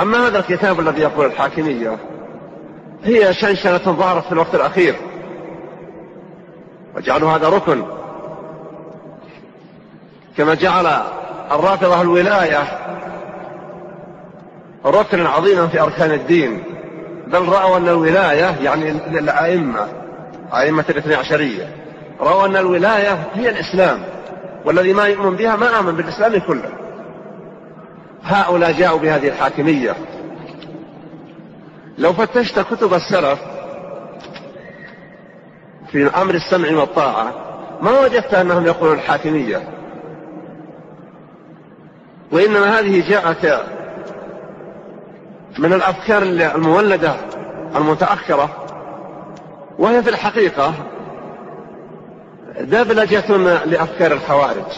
أما هذا الكتاب الذي يقول الحاكمية هي شنشنة ظهرت في الوقت الأخير. وجعلوا هذا ركن. كما جعل الرافضة الولاية ركنا عظيما في أركان الدين. بل رأوا أن الولاية يعني الأئمة أئمة الاثنى عشرية رأوا أن الولاية هي الإسلام. والذي ما يؤمن بها ما آمن بالإسلام كله. هؤلاء جاءوا بهذه الحاكمية لو فتشت كتب السلف في أمر السمع والطاعة ما وجدت أنهم يقولون الحاكمية وإنما هذه جاءت من الأفكار المولدة المتأخرة وهي في الحقيقة دبلجة لأفكار الخوارج.